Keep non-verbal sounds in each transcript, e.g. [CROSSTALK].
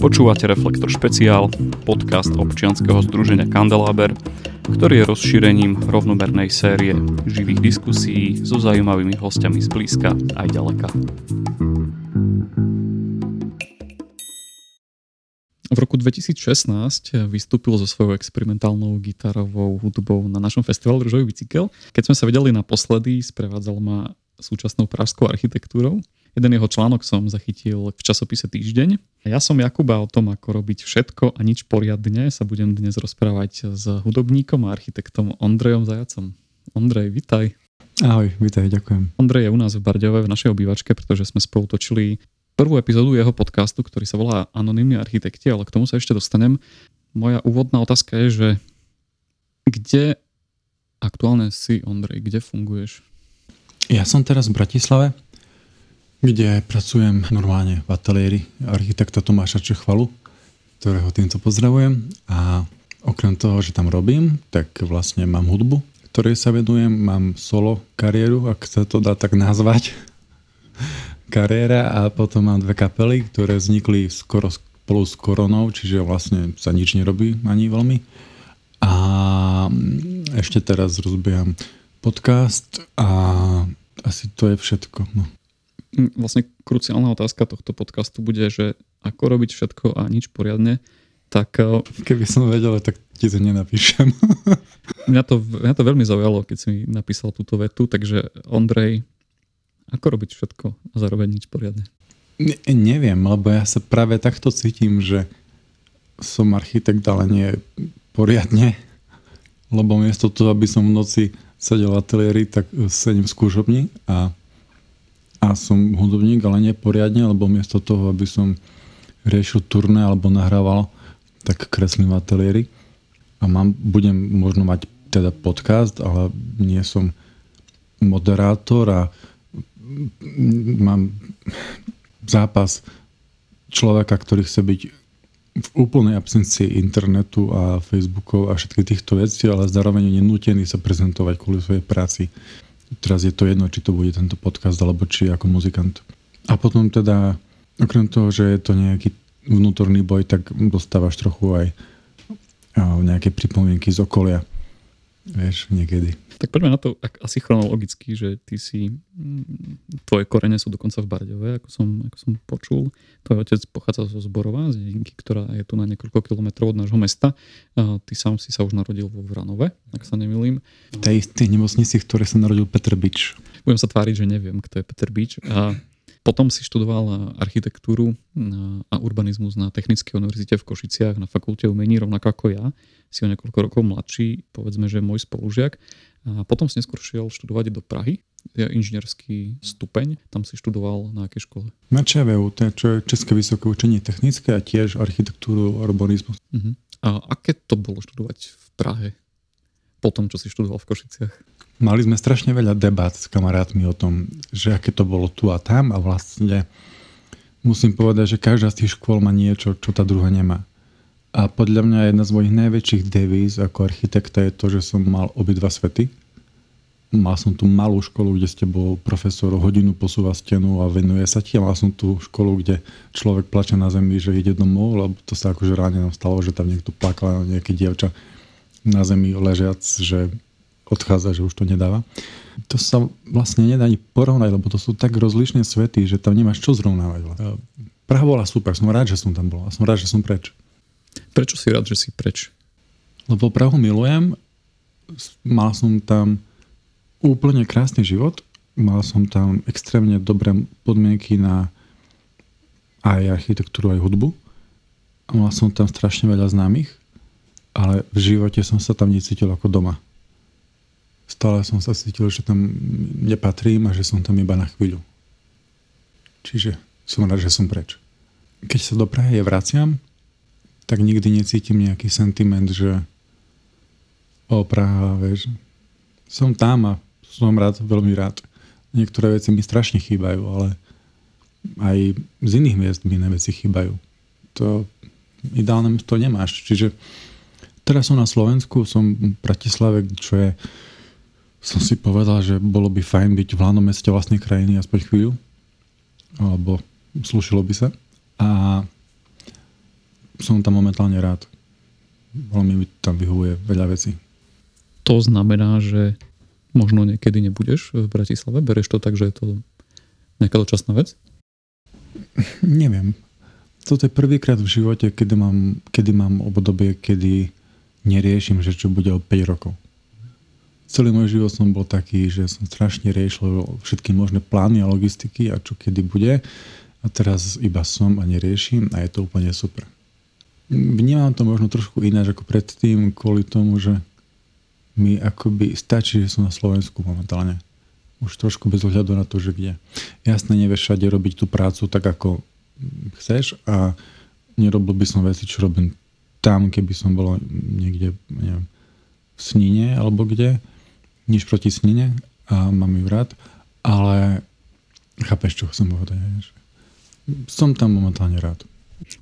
Počúvate Reflektor špeciál, podcast občianskeho združenia Kandeláber, ktorý je rozšírením rovnomernej série živých diskusí so zaujímavými hostiami z blízka aj ďaleka. V roku 2016 vystúpil so svojou experimentálnou gitarovou hudbou na našom festivale Ružový bicykel. Keď sme sa videli naposledy, sprevádzal ma súčasnou pražskou architektúrou Jeden jeho článok som zachytil v časopise Týždeň. Ja som Jakuba o tom, ako robiť všetko a nič poriadne sa budem dnes rozprávať s hudobníkom a architektom Ondrejom Zajacom. Ondrej, vitaj. Ahoj, vitaj, ďakujem. Ondrej je u nás v Barďove v našej obývačke, pretože sme spolu točili prvú epizódu jeho podcastu, ktorý sa volá Anonymní architekti, ale k tomu sa ešte dostanem. Moja úvodná otázka je, že kde aktuálne si, Ondrej, kde funguješ? Ja som teraz v Bratislave, kde pracujem normálne v ateliéri architekta Tomáša Čechvalu, ktorého týmto pozdravujem. A okrem toho, že tam robím, tak vlastne mám hudbu, ktorej sa venujem, mám solo kariéru, ak sa to dá tak nazvať, [LAUGHS] kariéra a potom mám dve kapely, ktoré vznikli skoro spolu s koronou, čiže vlastne sa nič nerobí ani veľmi. A ešte teraz rozbieham podcast a asi to je všetko. No vlastne kruciálna otázka tohto podcastu bude, že ako robiť všetko a nič poriadne, tak... Eh, Keby som vedel, tak ti to nenapíšem. [LAUGHS] mňa, to, mňa to veľmi zaujalo, keď si mi napísal túto vetu, takže Ondrej, ako robiť všetko a zároveň nič poriadne? Ne, neviem, lebo ja sa práve takto cítim, že som architekt, ale nie poriadne, lebo miesto toho, aby som v noci sedel ateliéri, tak sedím v skúšobni a a som hudobník, ale nie poriadne, lebo miesto toho, aby som riešil turné alebo nahrával, tak kreslím v. A mám, budem možno mať teda podcast, ale nie som moderátor a mám zápas človeka, ktorý chce byť v úplnej absencii internetu a Facebookov a všetkých týchto vecí, ale zároveň je nenútený sa prezentovať kvôli svojej práci teraz je to jedno, či to bude tento podcast, alebo či ako muzikant. A potom teda, okrem toho, že je to nejaký vnútorný boj, tak dostávaš trochu aj nejaké pripomienky z okolia. Vieš, niekedy. Tak poďme na to ak, asi chronologicky, že ty si, mm, tvoje korene sú dokonca v Barďove, ako som, ako som počul. Tvoj otec pochádza zo Zborova, z dedinky, ktorá je tu na niekoľko kilometrov od nášho mesta. Ty sám si sa už narodil vo Vranove, ak sa nemýlim. V tej istej nemocnici, v ktorej sa narodil Petr Bič. Budem sa tváriť, že neviem, kto je Peter Bič. A potom si študoval architektúru a urbanizmus na Technickej univerzite v Košiciach na fakulte umení, rovnako ako ja. Si o niekoľko rokov mladší, povedzme, že môj spolužiak. A potom si neskôr šiel študovať do Prahy, inžinierský stupeň. Tam si študoval na akej škole? Na ČVU, to je čo je České vysoké učenie technické a tiež architektúru a urbanizmus. Uh-huh. A aké to bolo študovať v Prahe? Po tom, čo si študoval v Košiciach? Mali sme strašne veľa debát s kamarátmi o tom, že aké to bolo tu a tam a vlastne musím povedať, že každá z tých škôl má niečo, čo tá druhá nemá. A podľa mňa jedna z mojich najväčších devíz ako architekta je to, že som mal obidva svety. Mal som tú malú školu, kde ste bol profesor, hodinu posúva stenu a venuje sa ti. Mal som tú školu, kde človek plače na zemi, že ide domov, lebo to sa akože ráne nám stalo, že tam niekto plakal na nejaké dievča na zemi ležiac, že odchádza, že už to nedáva. To sa vlastne nedá ani porovnať, lebo to sú tak rozlišné svety, že tam nemáš čo zrovnávať. Vlastne. Praha bola super, som rád, že som tam bol a som rád, že som preč. Prečo si rád, že si preč? Lebo Prahu milujem, mal som tam úplne krásny život, mal som tam extrémne dobré podmienky na aj architektúru, aj hudbu. A mal som tam strašne veľa známych, ale v živote som sa tam necítil ako doma stále som sa cítil, že tam nepatrím a že som tam iba na chvíľu. Čiže som rád, že som preč. Keď sa do Prahy vraciam, tak nikdy necítim nejaký sentiment, že o Praha, vieš, som tam a som rád, veľmi rád. Niektoré veci mi strašne chýbajú, ale aj z iných miest mi iné veci chýbajú. To ideálne to nemáš. Čiže teraz som na Slovensku, som v Bratislave, čo je som si povedal, že bolo by fajn byť v hlavnom meste vlastnej krajiny aspoň chvíľu, alebo slušilo by sa. A som tam momentálne rád. Veľmi mi tam vyhovuje veľa vecí. To znamená, že možno niekedy nebudeš v Bratislave? Bereš to tak, že je to nejaká dočasná vec? Neviem. Toto je prvýkrát v živote, kedy mám, kedy mám obdobie, kedy neriešim, že čo bude o 5 rokov. Celý môj život som bol taký, že som strašne riešil všetky možné plány a logistiky a čo kedy bude. A teraz iba som a neriešim a je to úplne super. Vnímam to možno trošku ináč ako predtým kvôli tomu, že mi akoby stačí, že som na Slovensku momentálne. Už trošku bez ohľadu na to, že kde. Jasne nevieš všade robiť tú prácu tak, ako chceš a nerobil by som veci, čo robím tam, keby som bol niekde neviem, v Snine alebo kde. Nič proti Snine a mám ju rád, ale chápeš, čo chcem povedať. Som tam momentálne rád.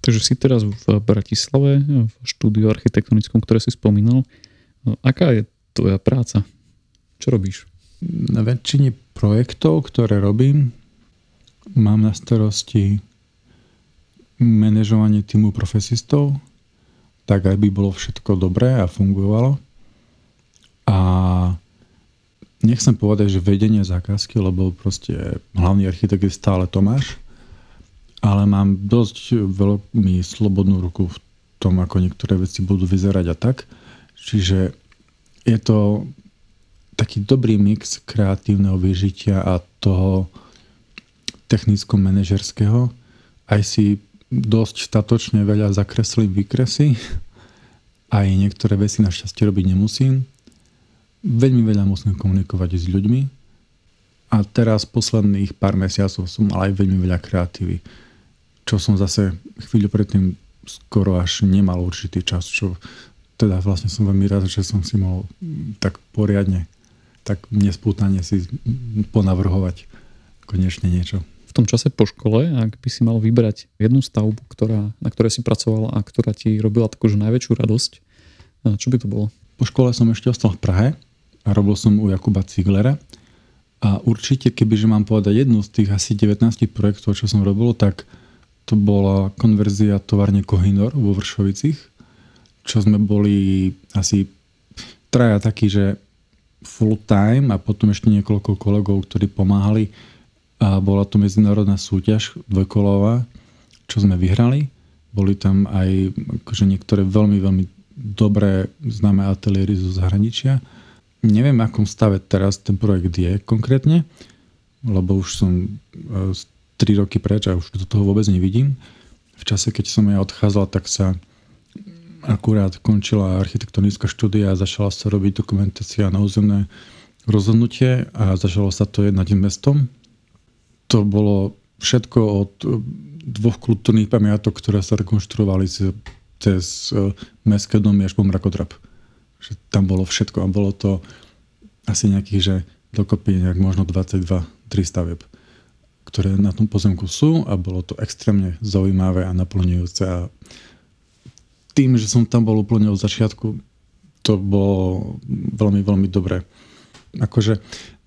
Takže si teraz v Bratislave, v štúdiu architektonickom, ktoré si spomínal. Aká je tvoja práca? Čo robíš? Na väčšine projektov, ktoré robím, mám na starosti manažovanie týmu profesistov, tak aby bolo všetko dobré a fungovalo. A nechcem povedať, že vedenie zákazky, lebo proste hlavný architekt je stále Tomáš, ale mám dosť veľmi slobodnú ruku v tom, ako niektoré veci budú vyzerať a tak. Čiže je to taký dobrý mix kreatívneho vyžitia a toho technicko-manažerského. Aj si dosť statočne veľa zakreslím vykresy. Aj niektoré veci našťastie robiť nemusím. Veľmi veľa musím komunikovať s ľuďmi. A teraz posledných pár mesiacov som mal aj veľmi veľa kreatívy čo som zase chvíľu predtým skoro až nemal určitý čas, čo teda vlastne som veľmi rád, že som si mohol tak poriadne, tak nespútane si ponavrhovať konečne niečo. Tom čase po škole, ak by si mal vybrať jednu stavbu, ktorá, na ktorej si pracoval a ktorá ti robila takú najväčšiu radosť, čo by to bolo? Po škole som ešte ostal v Prahe a robil som u Jakuba Ciglera. A určite, kebyže mám povedať jednu z tých asi 19 projektov, čo som robil, tak to bola konverzia továrne Kohinor vo Vršovicích, čo sme boli asi traja takí, že full time a potom ešte niekoľko kolegov, ktorí pomáhali a bola to medzinárodná súťaž dvojkolová, čo sme vyhrali. Boli tam aj akože niektoré veľmi, veľmi dobré známe ateliéry zo zahraničia. Neviem, akom stave teraz ten projekt je konkrétne, lebo už som e, 3 roky preč a už do toho vôbec nevidím. V čase, keď som ja odchádzal, tak sa akurát končila architektonická štúdia a začala sa robiť dokumentácia na územné rozhodnutie a začalo sa to jednať mestom. To bolo všetko od dvoch kultúrnych pamiatok, ktoré sa rekonštruovali cez, cez e, mestské domy až po mrakodrap. Že tam bolo všetko a bolo to asi nejakých, že dokopy nejak možno 22-3 staveb ktoré na tom pozemku sú a bolo to extrémne zaujímavé a naplňujúce a tým, že som tam bol úplne od začiatku, to bolo veľmi, veľmi dobré. Akože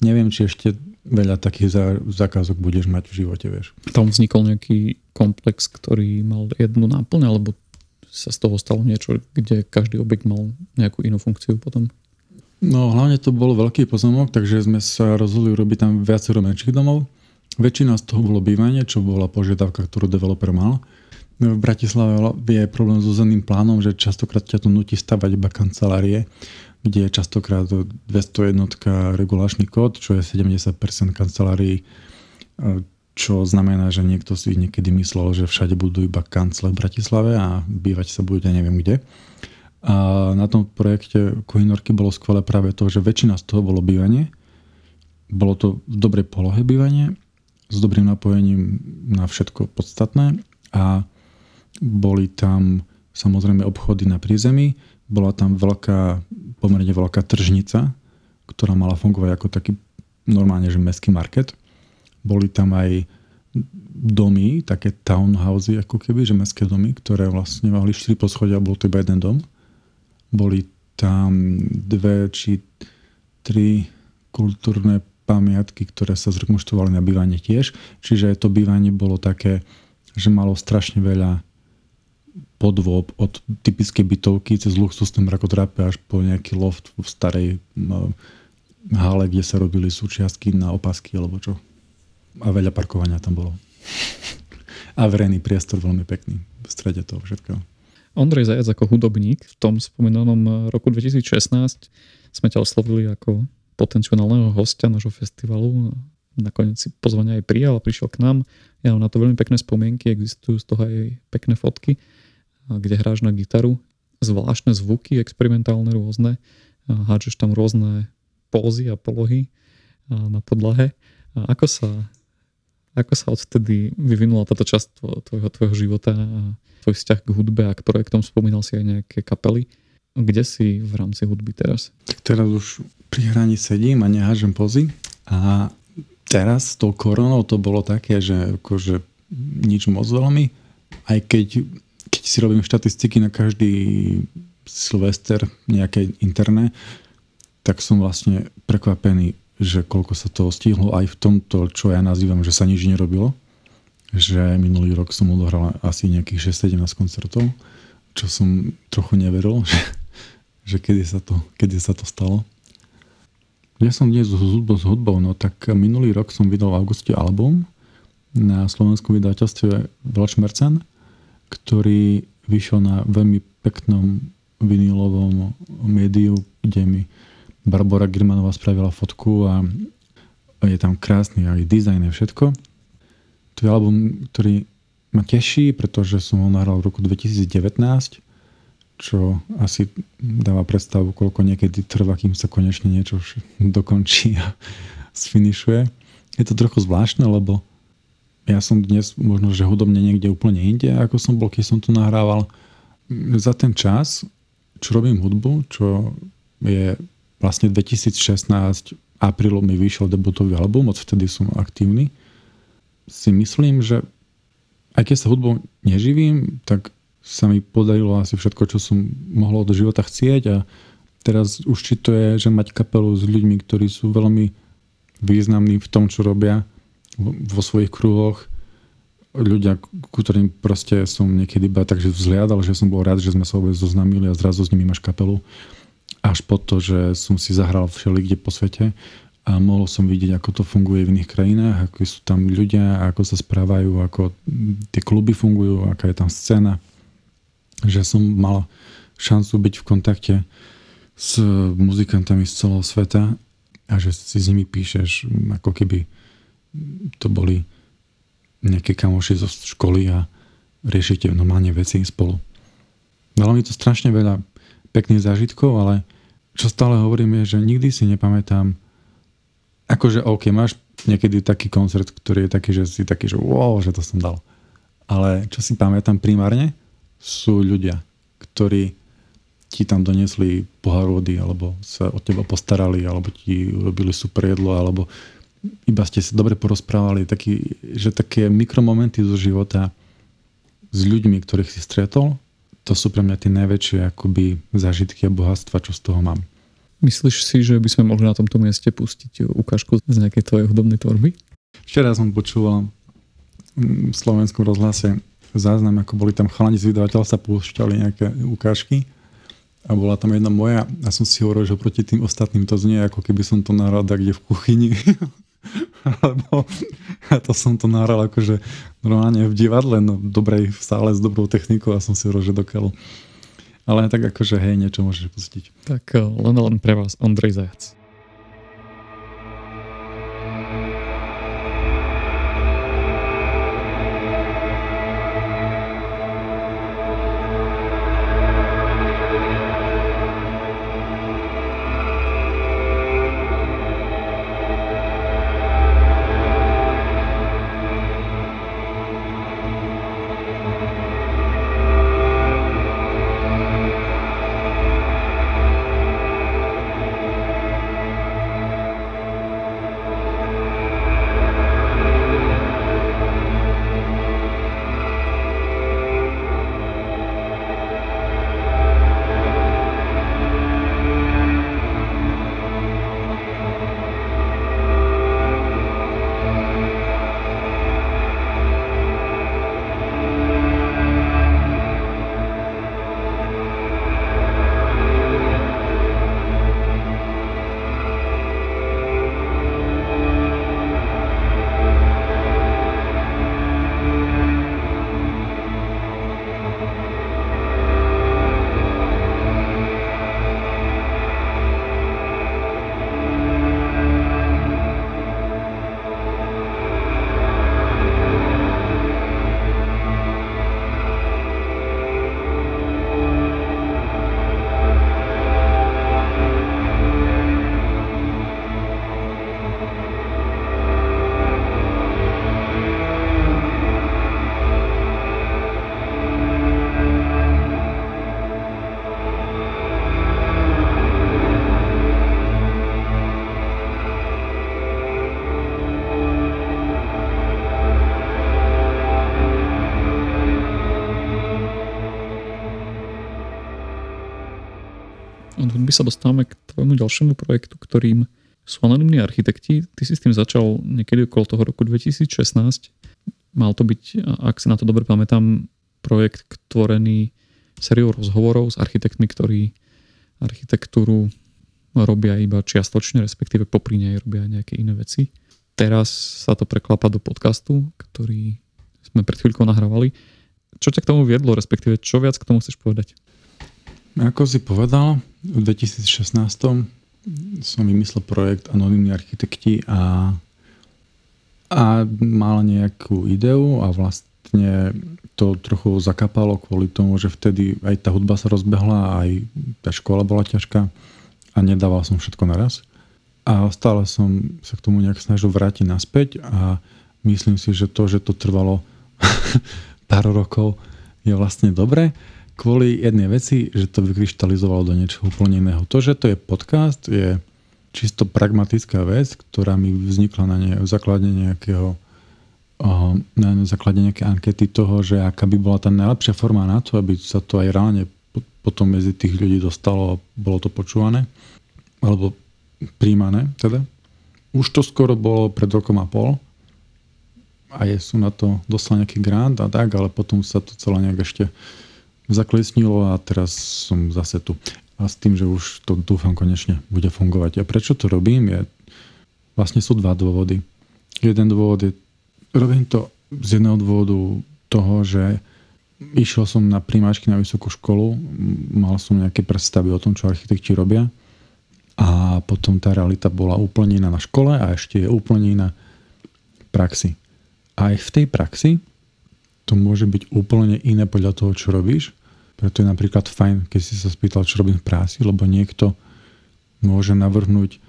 neviem, či ešte veľa takých zákazok budeš mať v živote, vieš. Tam vznikol nejaký komplex, ktorý mal jednu náplň, alebo sa z toho stalo niečo, kde každý objekt mal nejakú inú funkciu potom? No hlavne to bol veľký pozemok, takže sme sa rozhodli robiť tam viacero menších domov Väčšina z toho bolo bývanie, čo bola požiadavka, ktorú developer mal. V Bratislave je problém so zenným plánom, že častokrát ťa to nutí stavať iba kancelárie, kde je častokrát 201 regulačný kód, čo je 70% kancelárií, čo znamená, že niekto si niekedy myslel, že všade budú iba kancle v Bratislave a bývať sa bude neviem kde. A na tom projekte Kohinorky bolo skvelé práve to, že väčšina z toho bolo bývanie. Bolo to v dobrej polohe bývanie s dobrým napojením na všetko podstatné a boli tam samozrejme obchody na prízemí, bola tam veľká, pomerne veľká tržnica, ktorá mala fungovať ako taký normálne, že mestský market. Boli tam aj domy, také townhousey ako keby, že mestské domy, ktoré vlastne mali 4 poschodia, bol to iba jeden dom. Boli tam dve či tri kultúrne pamiatky, ktoré sa zrekonštruovali na bývanie tiež. Čiže to bývanie bolo také, že malo strašne veľa podôb od typickej bytovky cez luxusné mrakodrapy až po nejaký loft v starej hale, kde sa robili súčiastky na opasky alebo čo. A veľa parkovania tam bolo. A verejný priestor veľmi pekný v strede toho všetkého. Ondrej Zajac ako hudobník v tom spomenanom roku 2016 sme ťa oslovili ako potenciálneho hostia nášho festivalu. Nakoniec si pozvanie aj prijal a prišiel k nám. Ja mám na to veľmi pekné spomienky, existujú z toho aj pekné fotky, kde hráš na gitaru. Zvláštne zvuky, experimentálne rôzne. Hádžeš tam rôzne pózy a polohy na podlahe. A ako sa, ako sa odtedy vyvinula táto časť tvojho, tvojho života a tvoj vzťah k hudbe a k projektom? Spomínal si aj nejaké kapely. Kde si v rámci hudby teraz? Teraz už pri hraní sedím a nehážem pozy. A teraz s tou koronou to bolo také, že akože nič moc veľmi. Aj keď si robím štatistiky na každý Silvester nejaké interné, tak som vlastne prekvapený, že koľko sa toho stihlo aj v tomto, čo ja nazývam, že sa nič nerobilo že minulý rok som odohral asi nejakých 6-17 koncertov, čo som trochu neveril, [LAUGHS] že, že kedy, sa to, kedy sa to stalo. Ja som dnes s hudbou, s hudbou, no tak minulý rok som vydal v auguste album na slovenskom vydateľstve Velčmercen, ktorý vyšiel na veľmi peknom vinilovom médiu, kde mi Barbara Girmanová spravila fotku a je tam krásny aj dizajn a všetko. To je album, ktorý ma teší, pretože som ho nahral v roku 2019, čo asi dáva predstavu, koľko niekedy trvá, kým sa konečne niečo dokončí a [LAUGHS] sfinišuje. Je to trochu zvláštne, lebo ja som dnes možno, že hudobne niekde úplne inde, ako som bol, keď som to nahrával. Za ten čas, čo robím hudbu, čo je vlastne 2016 aprílom mi vyšiel debutový album, odvtedy som aktívny si myslím, že aj keď sa hudbou neživím, tak sa mi podarilo asi všetko, čo som mohol od života chcieť a teraz už či to je, že mať kapelu s ľuďmi, ktorí sú veľmi významní v tom, čo robia vo svojich kruhoch, ľudia, ku ktorým proste som niekedy iba takže vzliadal, že som bol rád, že sme sa vôbec zoznamili a zrazu s nimi máš kapelu. Až po to, že som si zahral všeli kde po svete a mohol som vidieť, ako to funguje v iných krajinách, ako sú tam ľudia, ako sa správajú, ako tie kluby fungujú, aká je tam scéna. Že som mal šancu byť v kontakte s muzikantami z celého sveta a že si s nimi píšeš, ako keby to boli nejaké kamoši zo školy a riešite normálne veci spolu. Dalo mi to strašne veľa pekných zážitkov, ale čo stále hovorím je, že nikdy si nepamätám akože OK, máš niekedy taký koncert, ktorý je taký, že si taký, že wow, že to som dal. Ale čo si pamätám primárne, sú ľudia, ktorí ti tam donesli pohár vody, alebo sa o teba postarali, alebo ti urobili super jedlo, alebo iba ste sa dobre porozprávali, taký, že také mikromomenty zo života s ľuďmi, ktorých si stretol, to sú pre mňa tie najväčšie akoby zážitky a bohatstva, čo z toho mám. Myslíš si, že by sme mohli na tomto mieste pustiť ukážku z nejakej tvojej hudobnej tvorby? Včera som počúval v slovenskom rozhlase záznam, ako boli tam chalani z vydavateľstva, púšťali nejaké ukážky a bola tam jedna moja a som si hovoril, že proti tým ostatným to znie, ako keby som to nahral kde v kuchyni. [LAUGHS] Alebo ja to som to nahral akože normálne v divadle, no dobrej v sále s dobrou technikou a som si hovoril, že dokiaľ ale tak akože hej, niečo môžeš pustiť. Tak eh, len len pre vás Ondrej Zajac. Hudby sa dostávame k tvojmu ďalšiemu projektu, ktorým sú anonimní architekti. Ty si s tým začal niekedy okolo toho roku 2016. Mal to byť, ak si na to dobre pamätám, projekt tvorený sériou rozhovorov s architektmi, ktorí architektúru robia iba čiastočne, respektíve popri nej robia nejaké iné veci. Teraz sa to preklapa do podcastu, ktorý sme pred chvíľkou nahrávali. Čo ťa k tomu viedlo, respektíve čo viac k tomu chceš povedať? Ako si povedal, v 2016 som vymyslel projekt Anonymní architekti a, a mal nejakú ideu a vlastne to trochu zakapalo kvôli tomu, že vtedy aj tá hudba sa rozbehla, aj tá škola bola ťažká a nedával som všetko naraz. A stále som sa k tomu nejak snažil vrátiť naspäť a myslím si, že to, že to trvalo [LAUGHS] pár rokov je vlastne dobré kvôli jednej veci, že to vykryštalizovalo do niečoho úplne iného. To, že to je podcast, je čisto pragmatická vec, ktorá mi vznikla na ne, základe nejakého na základe nejaké ankety toho, že aká by bola tá najlepšia forma na to, aby sa to aj reálne potom medzi tých ľudí dostalo a bolo to počúvané alebo príjmané teda. Už to skoro bolo pred rokom a pol a je, sú na to dostal nejaký grant a tak, ale potom sa to celé nejak ešte zaklesnilo a teraz som zase tu. A s tým, že už to dúfam konečne bude fungovať. A prečo to robím? Je, vlastne sú dva dôvody. Jeden dôvod je, robím to z jedného dôvodu toho, že išiel som na primáčky na vysokú školu, mal som nejaké predstavy o tom, čo architekti robia a potom tá realita bola úplne iná na škole a ešte je úplne iná praxi. A aj v tej praxi to môže byť úplne iné podľa toho, čo robíš preto je napríklad fajn, keď si sa spýtal, čo robím v práci, lebo niekto môže navrhnúť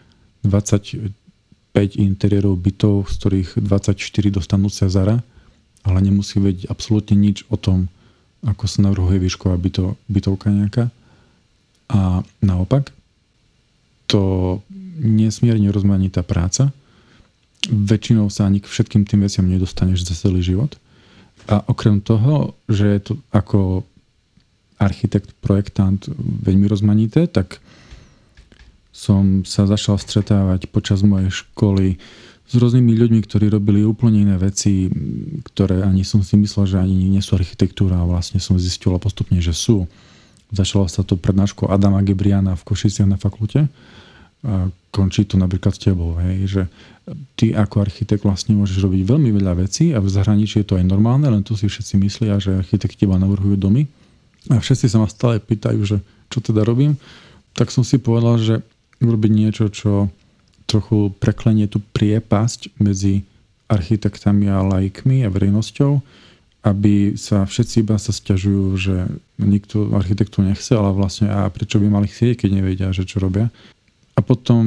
25 interiérov bytov, z ktorých 24 dostanú Cezara, ale nemusí vedieť absolútne nič o tom, ako sa navrhuje výšková byto, bytovka nejaká. A naopak, to nesmierne rozmanitá práca. Väčšinou sa ani k všetkým tým veciam nedostaneš za celý život. A okrem toho, že je to ako architekt, projektant veľmi rozmanité, tak som sa začal stretávať počas mojej školy s rôznymi ľuďmi, ktorí robili úplne iné veci, ktoré ani som si myslel, že ani nie sú architektúra a vlastne som zistil postupne, že sú. Začalo sa to prednáškou Adama Gebriana v Košiciach na fakulte. A končí to napríklad s tebou, hej, že ty ako architekt vlastne môžeš robiť veľmi veľa vecí a v zahraničí je to aj normálne, len tu si všetci myslia, že architekti iba navrhujú domy a všetci sa ma stále pýtajú, že čo teda robím, tak som si povedal, že urobiť niečo, čo trochu preklenie tú priepasť medzi architektami a laikmi a verejnosťou, aby sa všetci iba sa stiažujú, že nikto architektu nechce, ale vlastne a prečo by mali chcieť, keď nevedia, že čo robia. A potom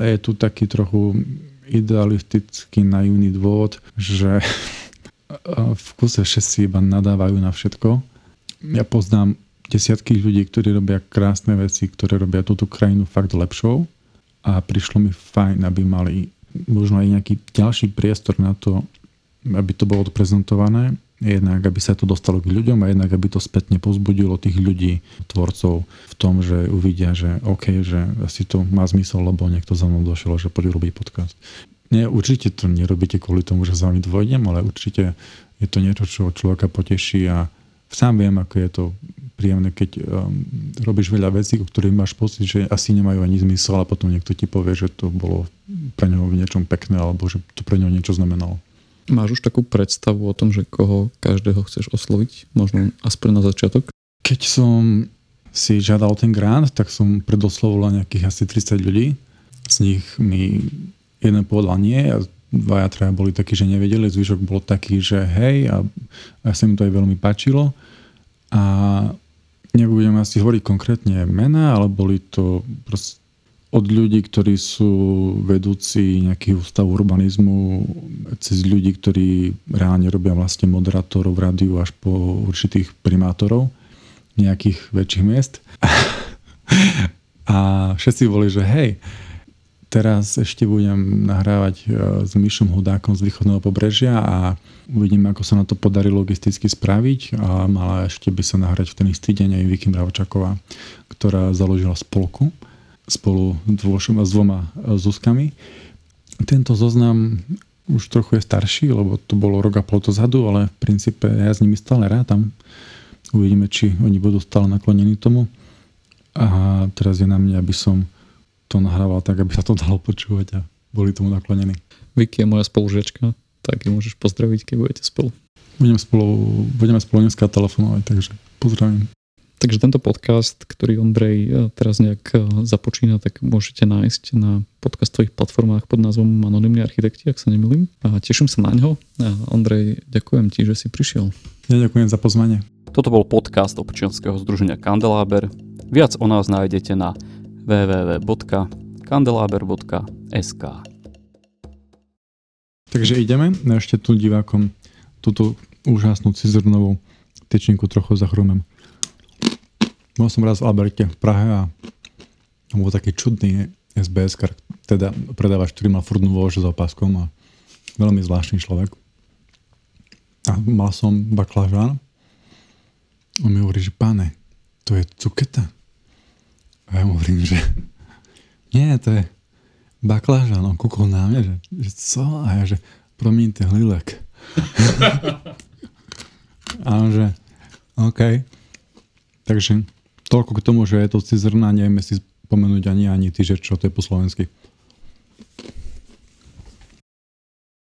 je tu taký trochu idealistický naivný dôvod, že [LAUGHS] v kuse všetci iba nadávajú na všetko ja poznám desiatky ľudí, ktorí robia krásne veci, ktoré robia túto krajinu fakt lepšou a prišlo mi fajn, aby mali možno aj nejaký ďalší priestor na to, aby to bolo prezentované, jednak aby sa to dostalo k ľuďom a jednak aby to spätne pozbudilo tých ľudí, tvorcov v tom, že uvidia, že OK, že asi to má zmysel, lebo niekto za mnou došiel, že poď urobiť podcast. Nie, určite to nerobíte kvôli tomu, že za vami dvojdem, ale určite je to niečo, čo človeka poteší a sám viem, ako je to príjemné, keď um, robíš veľa vecí, o ktorých máš pocit, že asi nemajú ani zmysel a potom niekto ti povie, že to bolo pre neho v niečom pekné alebo že to pre neho niečo znamenalo. Máš už takú predstavu o tom, že koho každého chceš osloviť? Možno aspoň na začiatok? Keď som si žiadal ten grant, tak som predoslovoval nejakých asi 30 ľudí. Z nich mi jeden povedal nie a dvaja, traja boli takí, že nevedeli, zvyšok bol taký, že hej a, a sa mi to aj veľmi páčilo a nebudem asi hovoriť konkrétne mená, ale boli to proste od ľudí, ktorí sú vedúci nejakých ústav urbanizmu, cez ľudí, ktorí reálne robia vlastne moderátorov v rádiu až po určitých primátorov nejakých väčších miest. [LAUGHS] A všetci boli, že hej, teraz ešte budem nahrávať e, s Myšom Hudákom z východného pobrežia a uvidíme, ako sa na to podarí logisticky spraviť a mala ešte by sa nahrať v ten istý deň aj Vicky Mravčaková, ktorá založila spolku spolu s dvoma e, Zuzkami. Tento zoznam už trochu je starší, lebo to bolo rok a pol dozadu, ale v princípe ja s nimi stále rátam. Uvidíme, či oni budú stále naklonení tomu. A teraz je na mne, aby som to nahrával tak, aby sa to dalo počúvať a boli tomu naklonení. Vicky je moja spolužiačka, tak ju môžeš pozdraviť, keď budete spolu. Budeme spolu, budeme spolu dneska telefonovať, takže pozdravím. Takže tento podcast, ktorý Ondrej e, teraz nejak e, započína, tak môžete nájsť na podcastových platformách pod názvom Anonymní architekti, ak sa nemýlim. A teším sa na ňo. A Ondrej, ďakujem ti, že si prišiel. Ja ďakujem za pozvanie. Toto bol podcast občianského združenia Kandeláber. Viac o nás nájdete na www.kandelaber.sk Takže ideme. Ešte tu divákom túto úžasnú cizrnovú tečinku trochu zachrumem. Bol som raz v Alberte v Prahe a bol taký čudný SBS, teda predávač, ktorý mal furt nôž s opaskom a veľmi zvláštny človek. A mal som baklažán. On mi hovorí, že páne, to je cuketa. A ja mu hovorím, že nie, to je baklažán. On kúkol na mňa, že, že co? A ja, že promiňte, hlilek. [LAUGHS] a on, že OK. Takže toľko k tomu, že je to cizrna, nevieme si spomenúť ani ani ty, že čo to je po slovensky.